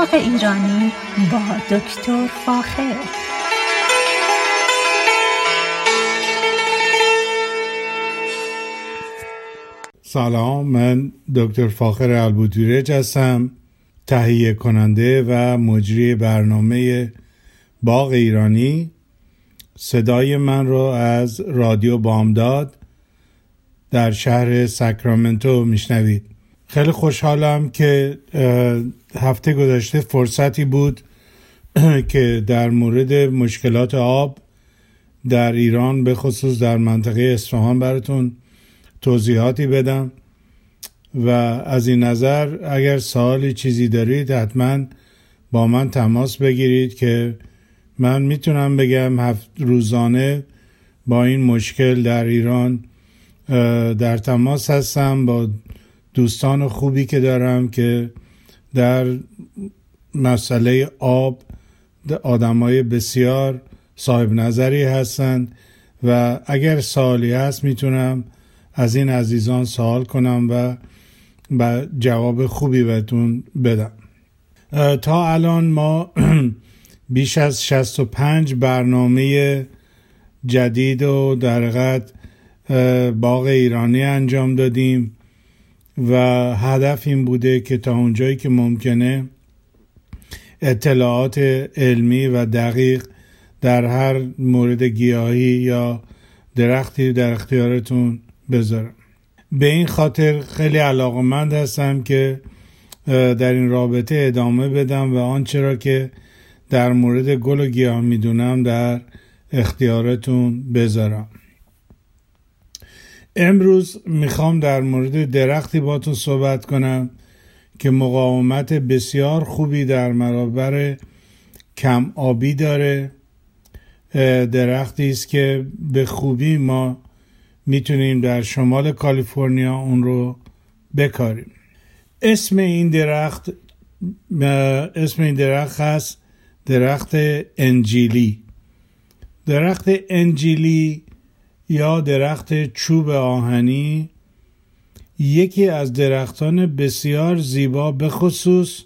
باغ ایرانی با دکتر فاخر. سلام من دکتر فاخر البودیرج هستم تهیه کننده و مجری برنامه باغ ایرانی. صدای من رو از رادیو بامداد در شهر ساکرامنتو میشنوید. خیلی خوشحالم که هفته گذشته فرصتی بود که در مورد مشکلات آب در ایران به خصوص در منطقه اصفهان براتون توضیحاتی بدم و از این نظر اگر سوالی چیزی دارید حتما با من تماس بگیرید که من می‌تونم بگم هفت روزانه با این مشکل در ایران در تماس هستم با دوستان خوبی که دارم که در مسئله آب آدمای بسیار صاحب نظری هستند و اگر سوالی هست می‌تونم از این عزیزان سوال کنم و و جواب خوبی بهتون بدم. تا الان ما بیش از 65 برنامه جدید و در باغ ایرانی انجام دادیم. و هدف این بوده که تا اونجایی که ممکنه اطلاعات علمی و دقیق در هر مورد گیاهی یا درختی در اختیارتون بذارم. به این خاطر خیلی علاقمند هستم که در این رابطه ادامه بدم و آنچه را که در مورد گل و گیاه می‌دونم در اختیارتون بذارم. امروز می‌خوام در مورد درختی باتون صحبت کنم که مقاومت بسیار خوبی در برابر کم آبی داره. درختی است که به خوبی ما می‌تونیم در شمال کالیفرنیا اون رو بکاریم. اسم این درخت اسم این درخت هست درخت انجیلی. درخت انجیلی یا درخت چوب آهنی یکی از درختان بسیار زیبا به خصوص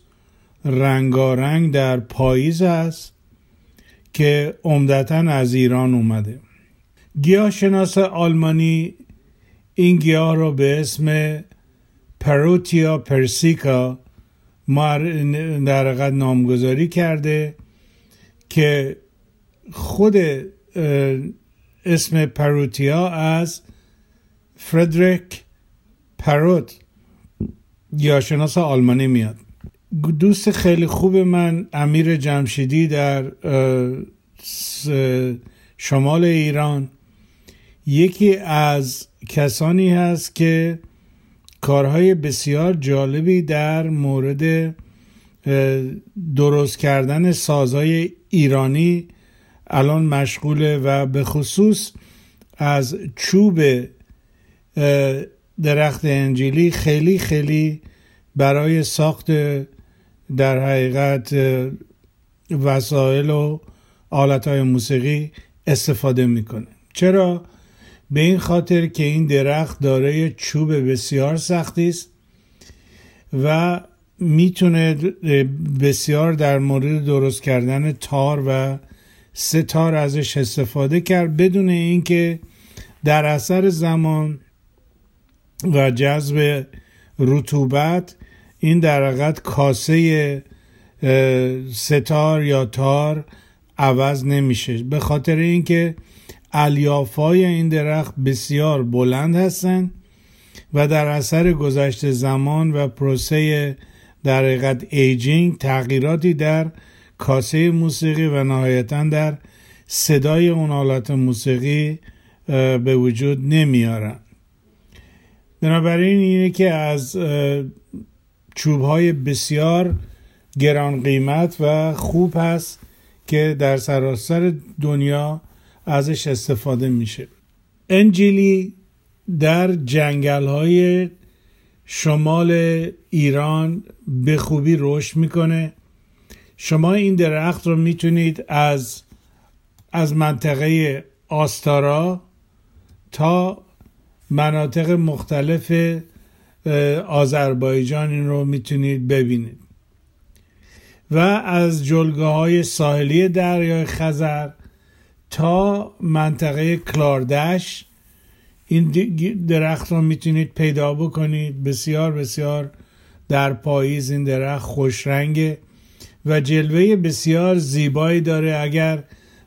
رنگارنگ در پاییز است که عمدتا از ایران اومده. گیاه شناس آلمانی این گیاه رو به اسم پروتیا پرسیکا در نامگذاری کرده که خود اسم پروتیا از فردریک پروت. گیاهشناس آلمانی میاد. دوست خیلی خوب من امیر جمشیدی در شمال ایران. یکی از کسانی هست که کارهای بسیار جالبی در مورد درست کردن سازهای ایرانی الان مشغوله و به خصوص از چوب درخت انجیلی خیلی خیلی برای ساخت در حقیقت وسایل و آلت های موسیقی استفاده می‌کنه. چرا؟ به این خاطر که این درخت دارای چوب بسیار سختی است و می‌تونه بسیار در مورد درست کردن تار و ستار ازش استفاده کرد بدون اینکه در اثر زمان و جذب رطوبت این در کاسه ستار یا تار عوض نمیشه. به خاطر اینکه الیافای این درخت بسیار بلند هستند و در اثر گذشت زمان و پروسه در حقیقت ایجینگ تغییراتی در کاسه موسیقی و نهایتا در صدای اون آلات موسیقی به وجود نمیارن. بنابراین اینه که از چوب های بسیار گران قیمت و خوب هست که در سراسر دنیا ازش استفاده میشه. انجیلی در جنگل های شمال ایران به خوبی رشد می‌کنه. شما این درخت رو می‌تونید از از منطقه آستارا تا مناطق مختلف آذربایجان این رو می‌تونید ببینید. و از جلگه های ساحلی دریای خزر تا منطقه کلاردش این درخت رو می‌تونید پیدا بکنید. بسیار بسیار در پاییز این درخت خوش رنگه و جلوه بسیار زیبایی داره اگر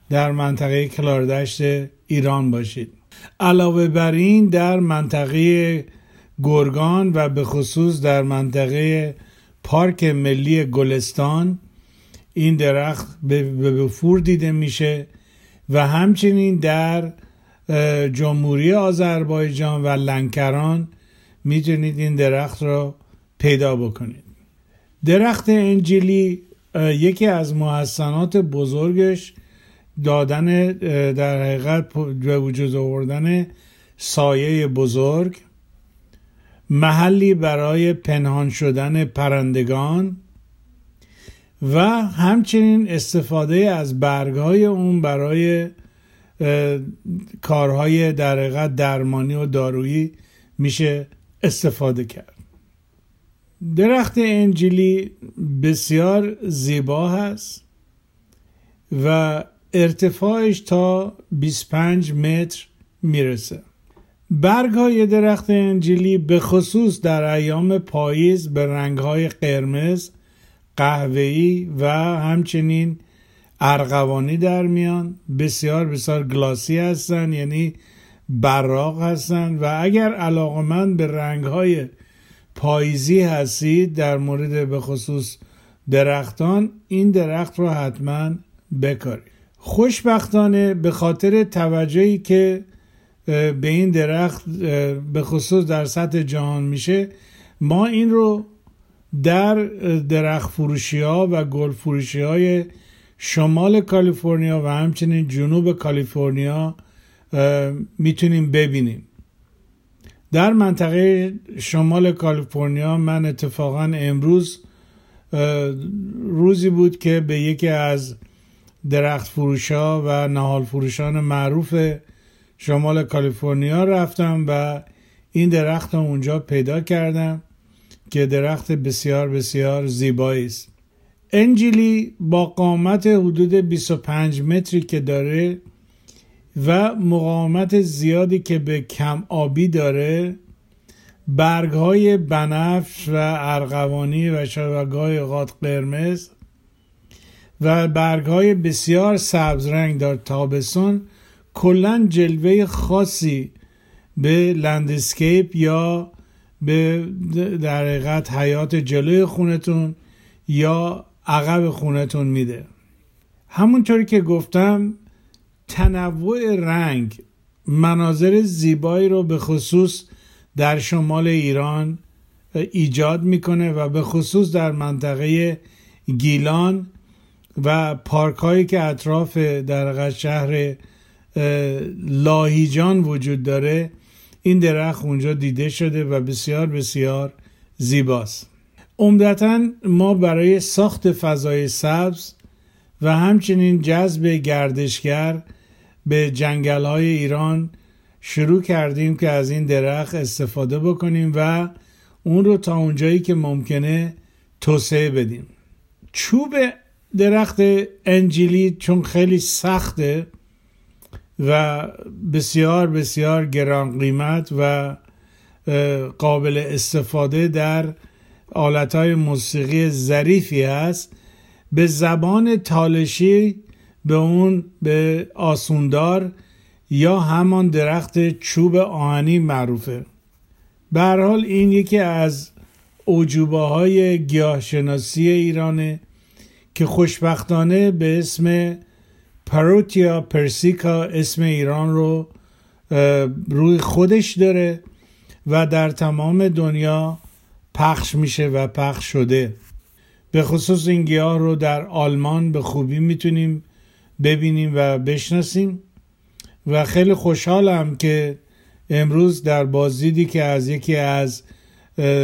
در منطقه کلاردشت ایران باشید. علاوه بر این در منطقه گرگان و به خصوص در منطقه پارک ملی گلستان این درخت به بفور دیده میشه و همچنین در جمهوری آذربایجان و لنکران می‌تونید این درخت را پیدا بکنید. درخت انجیلی یکی از محسنات بزرگش دادن در حقیقت به وجود آوردن سایه بزرگ محلی برای پنهان شدن پرندگان و همچنین استفاده از برگهای اون برای کارهای در درمانی و دارویی میشه استفاده کرد. درخت انجیلی بسیار زیبا هست و ارتفاعش تا 25 متر می‌رسه. برگ های درخت انجیلی به خصوص در ایام پاییز به رنگ های قرمز، قهوه‌ای و همچنین ارغوانی در میان بسیار بسیار گلاسی هستن یعنی براق هستن و اگر علاقمند به رنگ های پاییزی هستید در مورد به خصوص درختان این درخت رو حتما بکارید. خوشبختانه به خاطر توجهی که به این درخت به خصوص در سطح جهان میشه ما این رو در درخت فروشی ها و گل فروشی های شمال کالیفرنیا و همچنین جنوب کالیفرنیا می‌تونیم ببینیم. در منطقه شمال کالیفرنیا من اتفاقا امروز روزی بود که به یکی از درخت فروشا و نهال فروشان معروف شمال کالیفرنیا رفتم و این درخت رو اونجا پیدا کردم که درخت بسیار بسیار زیبایی است. انجیلی با قامت حدود 25 متری که داره و مقاومت زیادی که به کم آبی داره برگ های بنفش و ارغوانی و شبگاه غاد قرمز و برگ های بسیار سبز رنگ در تابستان کلا جلوه خاصی به لندسکیپ یا به در حقیقت حیات جلوی خونتون یا عقب خونتون میده. همونطوری که گفتم تنوع رنگ مناظر زیبایی رو به خصوص در شمال ایران ایجاد می‌کنه و به خصوص در منطقه گیلان و پارک هایی که اطراف در شهر لاهیجان وجود داره این درخت اونجا دیده شده و بسیار بسیار زیباست. عمدتا ما برای ساخت فضای سبز و همچنین جذب گردشگر به جنگل های ایران شروع کردیم که از این درخت استفاده بکنیم و اون رو تا اونجایی که ممکنه توسعه بدیم. چوب درخت انجیلی چون خیلی سخته و بسیار بسیار گران قیمت و قابل استفاده در آلتهای موسیقی ظریفی است به زبان تالشی به اون به آسوندار یا همان درخت چوب آهنی معروفه. به حال این یکی از اوجوبه های گیاهشناسی ایرانه که خوشبختانه به اسم پروتیا پرسیکا اسم ایران رو روی خودش داره و در تمام دنیا پخش میشه و پخش شده. به خصوص این گیاه رو در آلمان به خوبی می‌تونیم ببینیم و بشناسیم. و خیلی خوشحالم که امروز در بازدیدی که از یکی از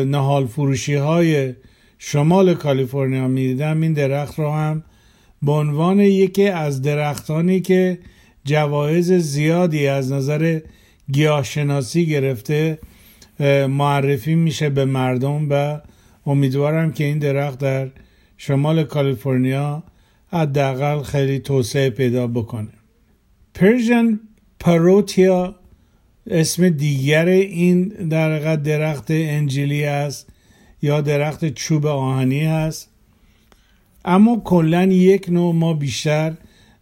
نهال فروشی های شمال کالیفرنیا می‌دیدم این درخت رو هم به عنوان یکی از درختانی که جوایز زیادی از نظر گیاهشناسی گرفته معرفی میشه به مردم و امیدوارم که این درخت در شمال کالیفرنیا حداقل خیلی توسعه پیدا بکنه. Persian Parrotia اسم دیگر این در درخت انجیلی است یا درخت چوب آهنی هست اما کلا یک نوع ما بیشتر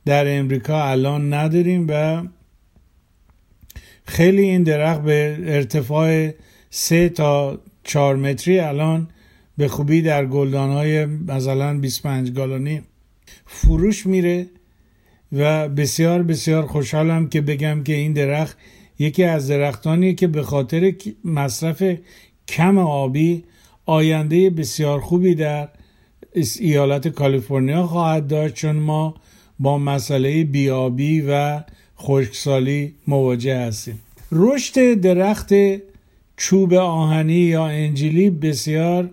در امریکا الان نداریم و خیلی این درخت به ارتفاع سه تا چهار متری الان به خوبی در گلدان های مثلا 25 گالونی فروش میره و بسیار بسیار خوشحالم که بگم که این درخت یکی از درختانی که به خاطر مصرف کم آبی آینده بسیار خوبی در ایالت کالیفرنیا خواهد داشت چون ما با مسئله بیابی و خشکسالی مواجه هستیم. رشد درخت چوب آهنی یا انجیلی بسیار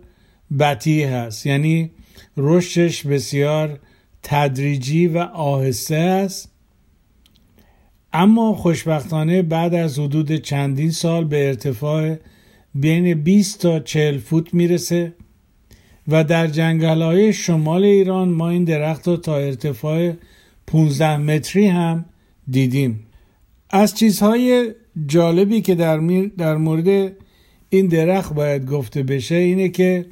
بطی هست. یعنی رشدش بسیار تدریجی و آهسته است. اما خوشبختانه بعد از حدود چندین سال به ارتفاع بین 20 تا 40 فوت می‌رسه و در جنگل های شمال ایران ما این درخت رو تا ارتفاع 15 متری هم دیدیم. از چیزهای جالبی که در, در مورد این درخت باید گفته بشه اینه که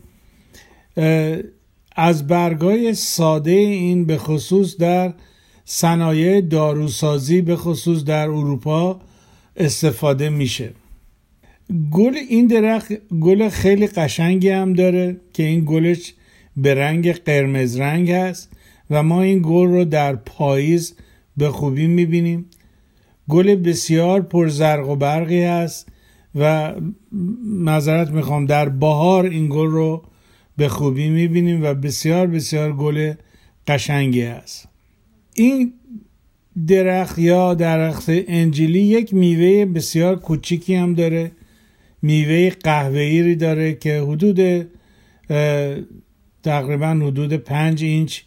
از برگای ساده این به خصوص در صنایع داروسازی به خصوص در اروپا استفاده میشه. گل این درخت گل خیلی قشنگی هم داره که این گلش به رنگ قرمز رنگ هست و ما این گل رو در پاییز به خوبی می‌بینیم. گل بسیار پرزرق و برقی هست و معذرت می‌خوام در بهار این گل رو به خوبی می‌بینیم و بسیار بسیار گل قشنگی است این درخت یا درخت انجیلی یک میوه بسیار کوچیکی هم داره میوه قهوه‌ای داره که حدود تقریبا حدود پنج اینچ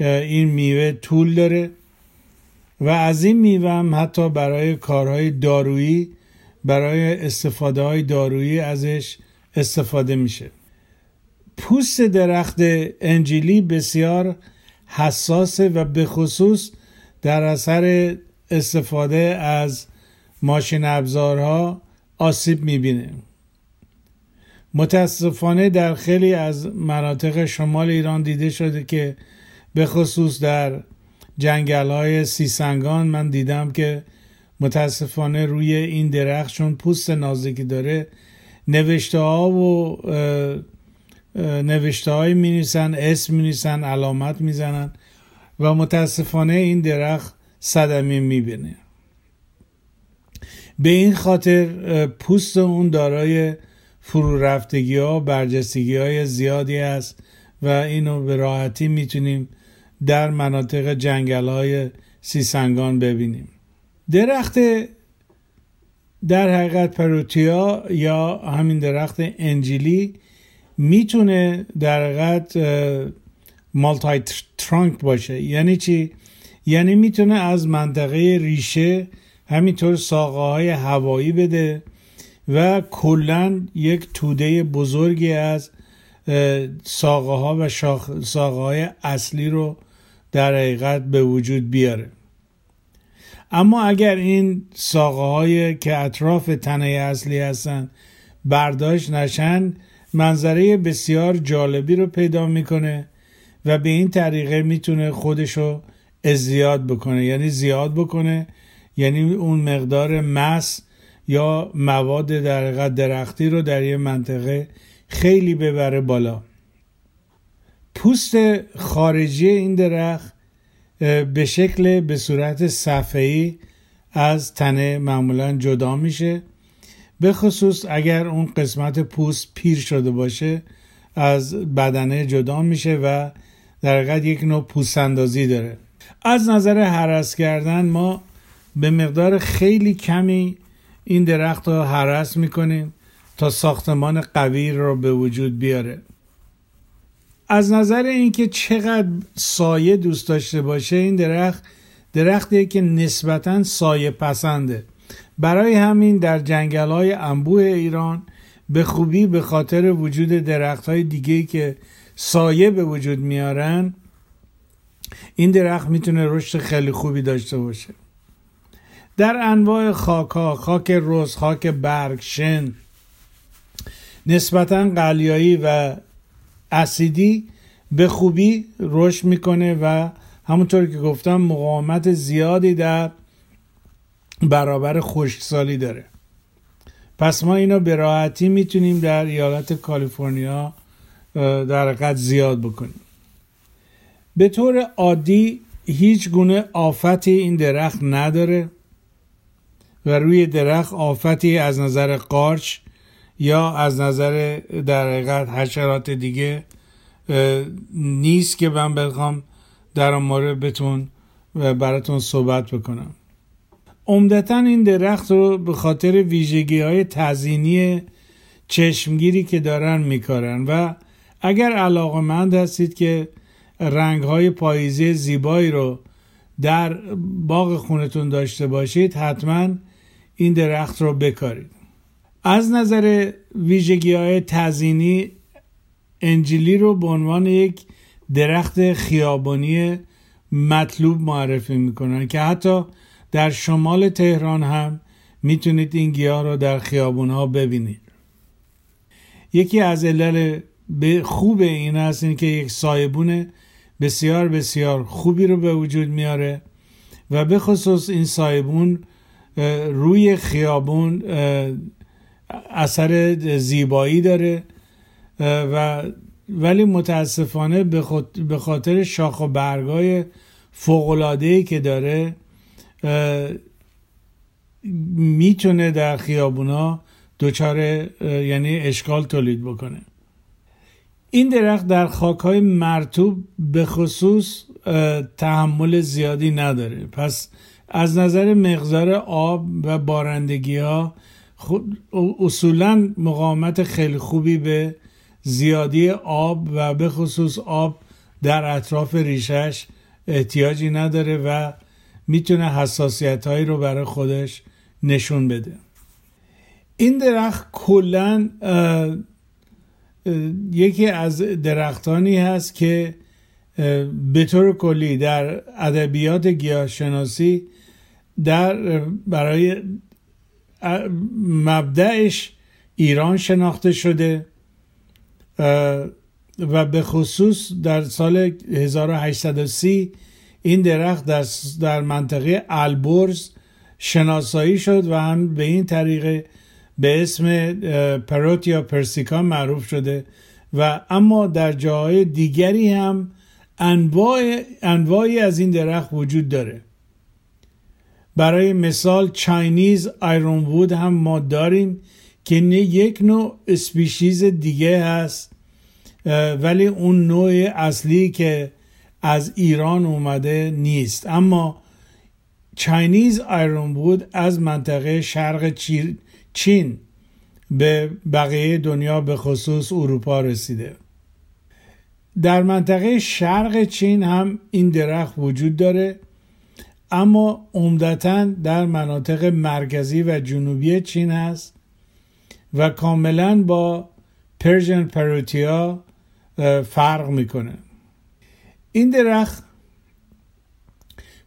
این میوه طول داره و از این میوه هم حتی برای کارهای دارویی برای استفاده های دارویی ازش استفاده میشه. پوست درخت انجیلی بسیار حساسه و به خصوص در اثر استفاده از ماشین ابزارها آسیب می‌بینه. متاسفانه در خیلی از مناطق شمال ایران دیده شده که به خصوص در جنگل های سیسنگان من دیدم که متاسفانه روی این درخت چون پوست نازکی داره نوشته ها و نوشته های می نیسن اسم می نیسن علامت می زنن و متاسفانه این درخت صدمه می بینه. به این خاطر پوست اون دارای فرو رفتگی ها برجستگی های زیادی است و اینو به راحتی می‌تونیم در مناطق جنگل های سیسنگان ببینیم درخت در حقیقت پروتیا یا همین درخت انجیلی می‌تونه در حقیقت مالتای ترانک باشه یعنی چی؟ یعنی می‌تونه از منطقه ریشه همینطور ساقه های هوایی بده و کلا یک توده بزرگی از ساقه ها و ساقه های اصلی رو در حقیقت به وجود بیاره اما اگر این ساقه های که اطراف تنه اصلی هستن برداشت نشن منظره بسیار جالبی رو پیدا می‌کنه و به این طریقه می‌تونه خودشو ازیاد بکنه. یعنی زیاد بکنه. یعنی اون مقدار مس یا مواد در درختی رو در یه منطقه خیلی ببره بالا. پوست خارجی این درخت به شکل به صورت صفحه‌ای از تنه معمولا جدا میشه. به خصوص اگر اون قسمت پوست پیر شده باشه از بدنه جدا میشه و در حقیقت یک نوع پوست اندازی داره. از نظر حرس کردن ما به مقدار خیلی کمی این درخت رو حرس می‌کنیم تا ساختمان قوی رو به وجود بیاره. از نظر اینکه چقدر سایه دوست داشته باشه این درخت درختی که نسبتا سایه پسنده. برای همین در جنگل های انبوه ایران به خوبی به خاطر وجود درخت های دیگه که سایه به وجود میارن این درخت می‌تونه رشد خیلی خوبی داشته باشه. در انواع خاک ها خاک روز خاک برگ شن نسبتا قلیایی و اسیدی به خوبی رشد می‌کنه و همونطور که گفتم مقاومت زیادی در برابر خشکسالی داره. پس ما اینو به راحتی می‌تونیم در ایالت کالیفرنیا در حقیقت زیاد بکنیم. به طور عادی هیچ گونه آفتی این درخت نداره و روی درخت آفتی از نظر قارچ یا از نظر در حقیقت حشرات دیگه نیست که من بخوام در مورد بتون براتون صحبت بکنم. عمدتا این درخت رو به خاطر ویژگی های تزینی چشمگیری که دارن میکارن و اگر علاقمند هستید که رنگ های پاییزی زیبایی رو در باغ خونتون داشته باشید حتما این درخت رو بکارید. از نظر ویژگی های تزینی انجلی رو به عنوان یک درخت خیابانی مطلوب معرفی می‌کنن که حتی در شمال تهران هم می‌تونید این گیاه رو در خیابون ها ببینید. یکی از علل خوب این است این که یک سایبون بسیار بسیار خوبی رو به وجود میاره و به خصوص این سایبون روی خیابون اثر زیبایی داره و ولی متاسفانه به خاطر شاخ و برگای فوقلادهی که داره می‌تونه در خیابونا دچار یعنی اشکال تولید بکنه. این درخت در خاک های مرتوب به خصوص تحمل زیادی نداره. پس از نظر مقدار آب و بارندگی ها اصولا مقاومت خیلی خوبی به زیادی آب و به خصوص آب در اطراف ریشش احتیاجی نداره و می‌تونه حساسیت هایی رو برای خودش نشون بده. این درخت کلا یکی از درختانی هست که به طور کلی در ادبیات گیاهشناسی در برای مبدعش ایران شناخته شده و به خصوص در سال 1830 این درخت در, منطقه البرز شناسایی شد و هم به این طریق به اسم پروتیا پرسیکا معروف شده و اما در جاهای دیگری هم انواع انواعی از این درخت وجود داره. برای مثال چاینیز آیرون وود هم ما داریم که یک نوع اسپیشیز دیگه هست ولی اون نوع اصلی که از ایران اومده نیست. اما چاینیز آیرون وود از منطقه شرق چین به بقیه دنیا به خصوص اروپا رسیده. در منطقه شرق چین هم این درخت وجود داره اما عمدتا در مناطق مرکزی و جنوبی چین هست و کاملا با Persian Parrotia فرق می‌کنه. این درخت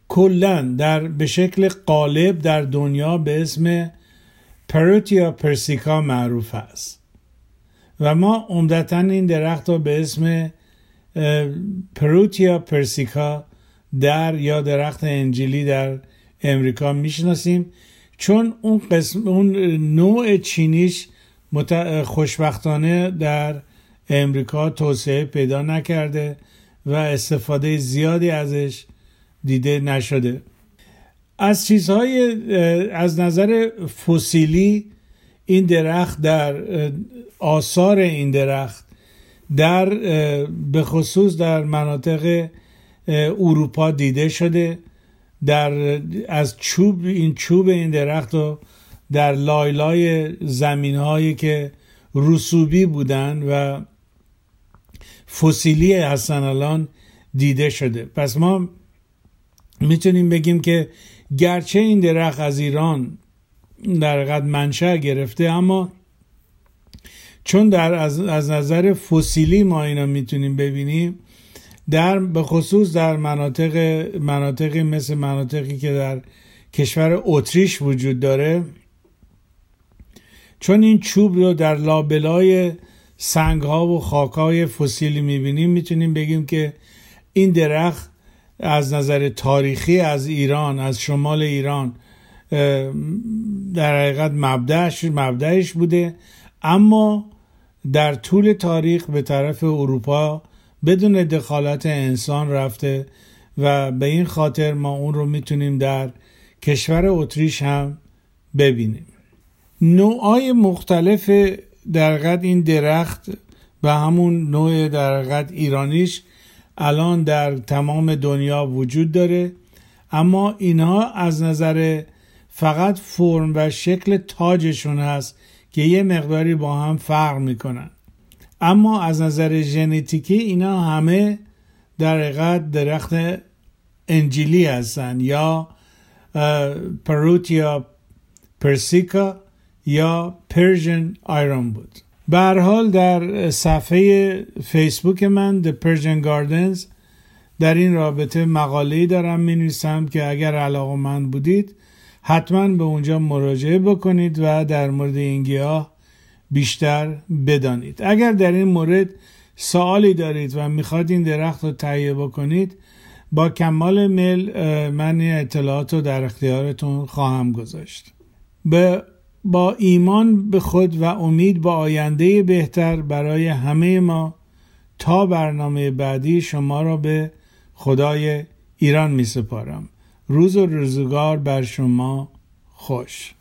کلا در به شکل غالب در دنیا به اسم Parrotia persica معروف است. و ما عمدتا این درخت رو به اسم Parrotia persica در یا درخت انجیلی در امریکا می‌شناسیم. چون اون قسم اون نوع چینیش خوشبختانه در امریکا توسعه پیدا نکرده. و استفاده زیادی ازش دیده نشده. از چیزهای از نظر فسیلی این درخت در آثار این درخت در به خصوص در مناطق اروپا دیده شده. در از چوب این چوب این درخت رو در لایلای زمین هایی که رسوبی بودن و فسیلی هستن الان دیده شده. پس ما می‌تونیم بگیم که گرچه این درخت از ایران در قد منشأ گرفته اما چون در از, از نظر فسیلی ما اینا می‌تونیم ببینیم در به خصوص در مناطق مناطقی مثل مناطقی که در کشور اتریش وجود داره چون این چوب رو در لابلای سنگ ها و خاک های فسیلی می‌بینیم می‌تونیم بگیم که این درخت از نظر تاریخی از ایران از شمال ایران در حقیقت مبدعش, مبدعش بوده. اما در طول تاریخ به طرف اروپا بدون دخالت انسان رفته و به این خاطر ما اون رو می‌تونیم در کشور اتریش هم ببینیم. نوعای مختلف در این درخت و همون نوع در ایرانیش الان در تمام دنیا وجود داره. اما اینها از نظر فقط فرم و شکل تاجشون هست که یه مقداری با هم فرق می‌کنن. اما از نظر ژنتیکی اینا همه در حقیقت درخت انجیلی هستن یا پروتیا پرسیکا یا پرژن آیرون بود حال در صفحه فیسبوک من The Persian Gardens در این رابطه مقاله دارم می نویسم که اگر علاقه من بودید حتما به اونجا مراجعه بکنید و در مورد این گیاه بیشتر بدانید. اگر در این مورد سوالی دارید و می‌خواد این درخت رو تهیه بکنید با کمال میل من این اطلاعات رو در اختیارتون خواهم گذاشت. به با ایمان به خود و امید با آینده بهتر برای همه ما تا برنامه بعدی شما را به خدای ایران می سپارم. روز و روزگار بر شما خوش.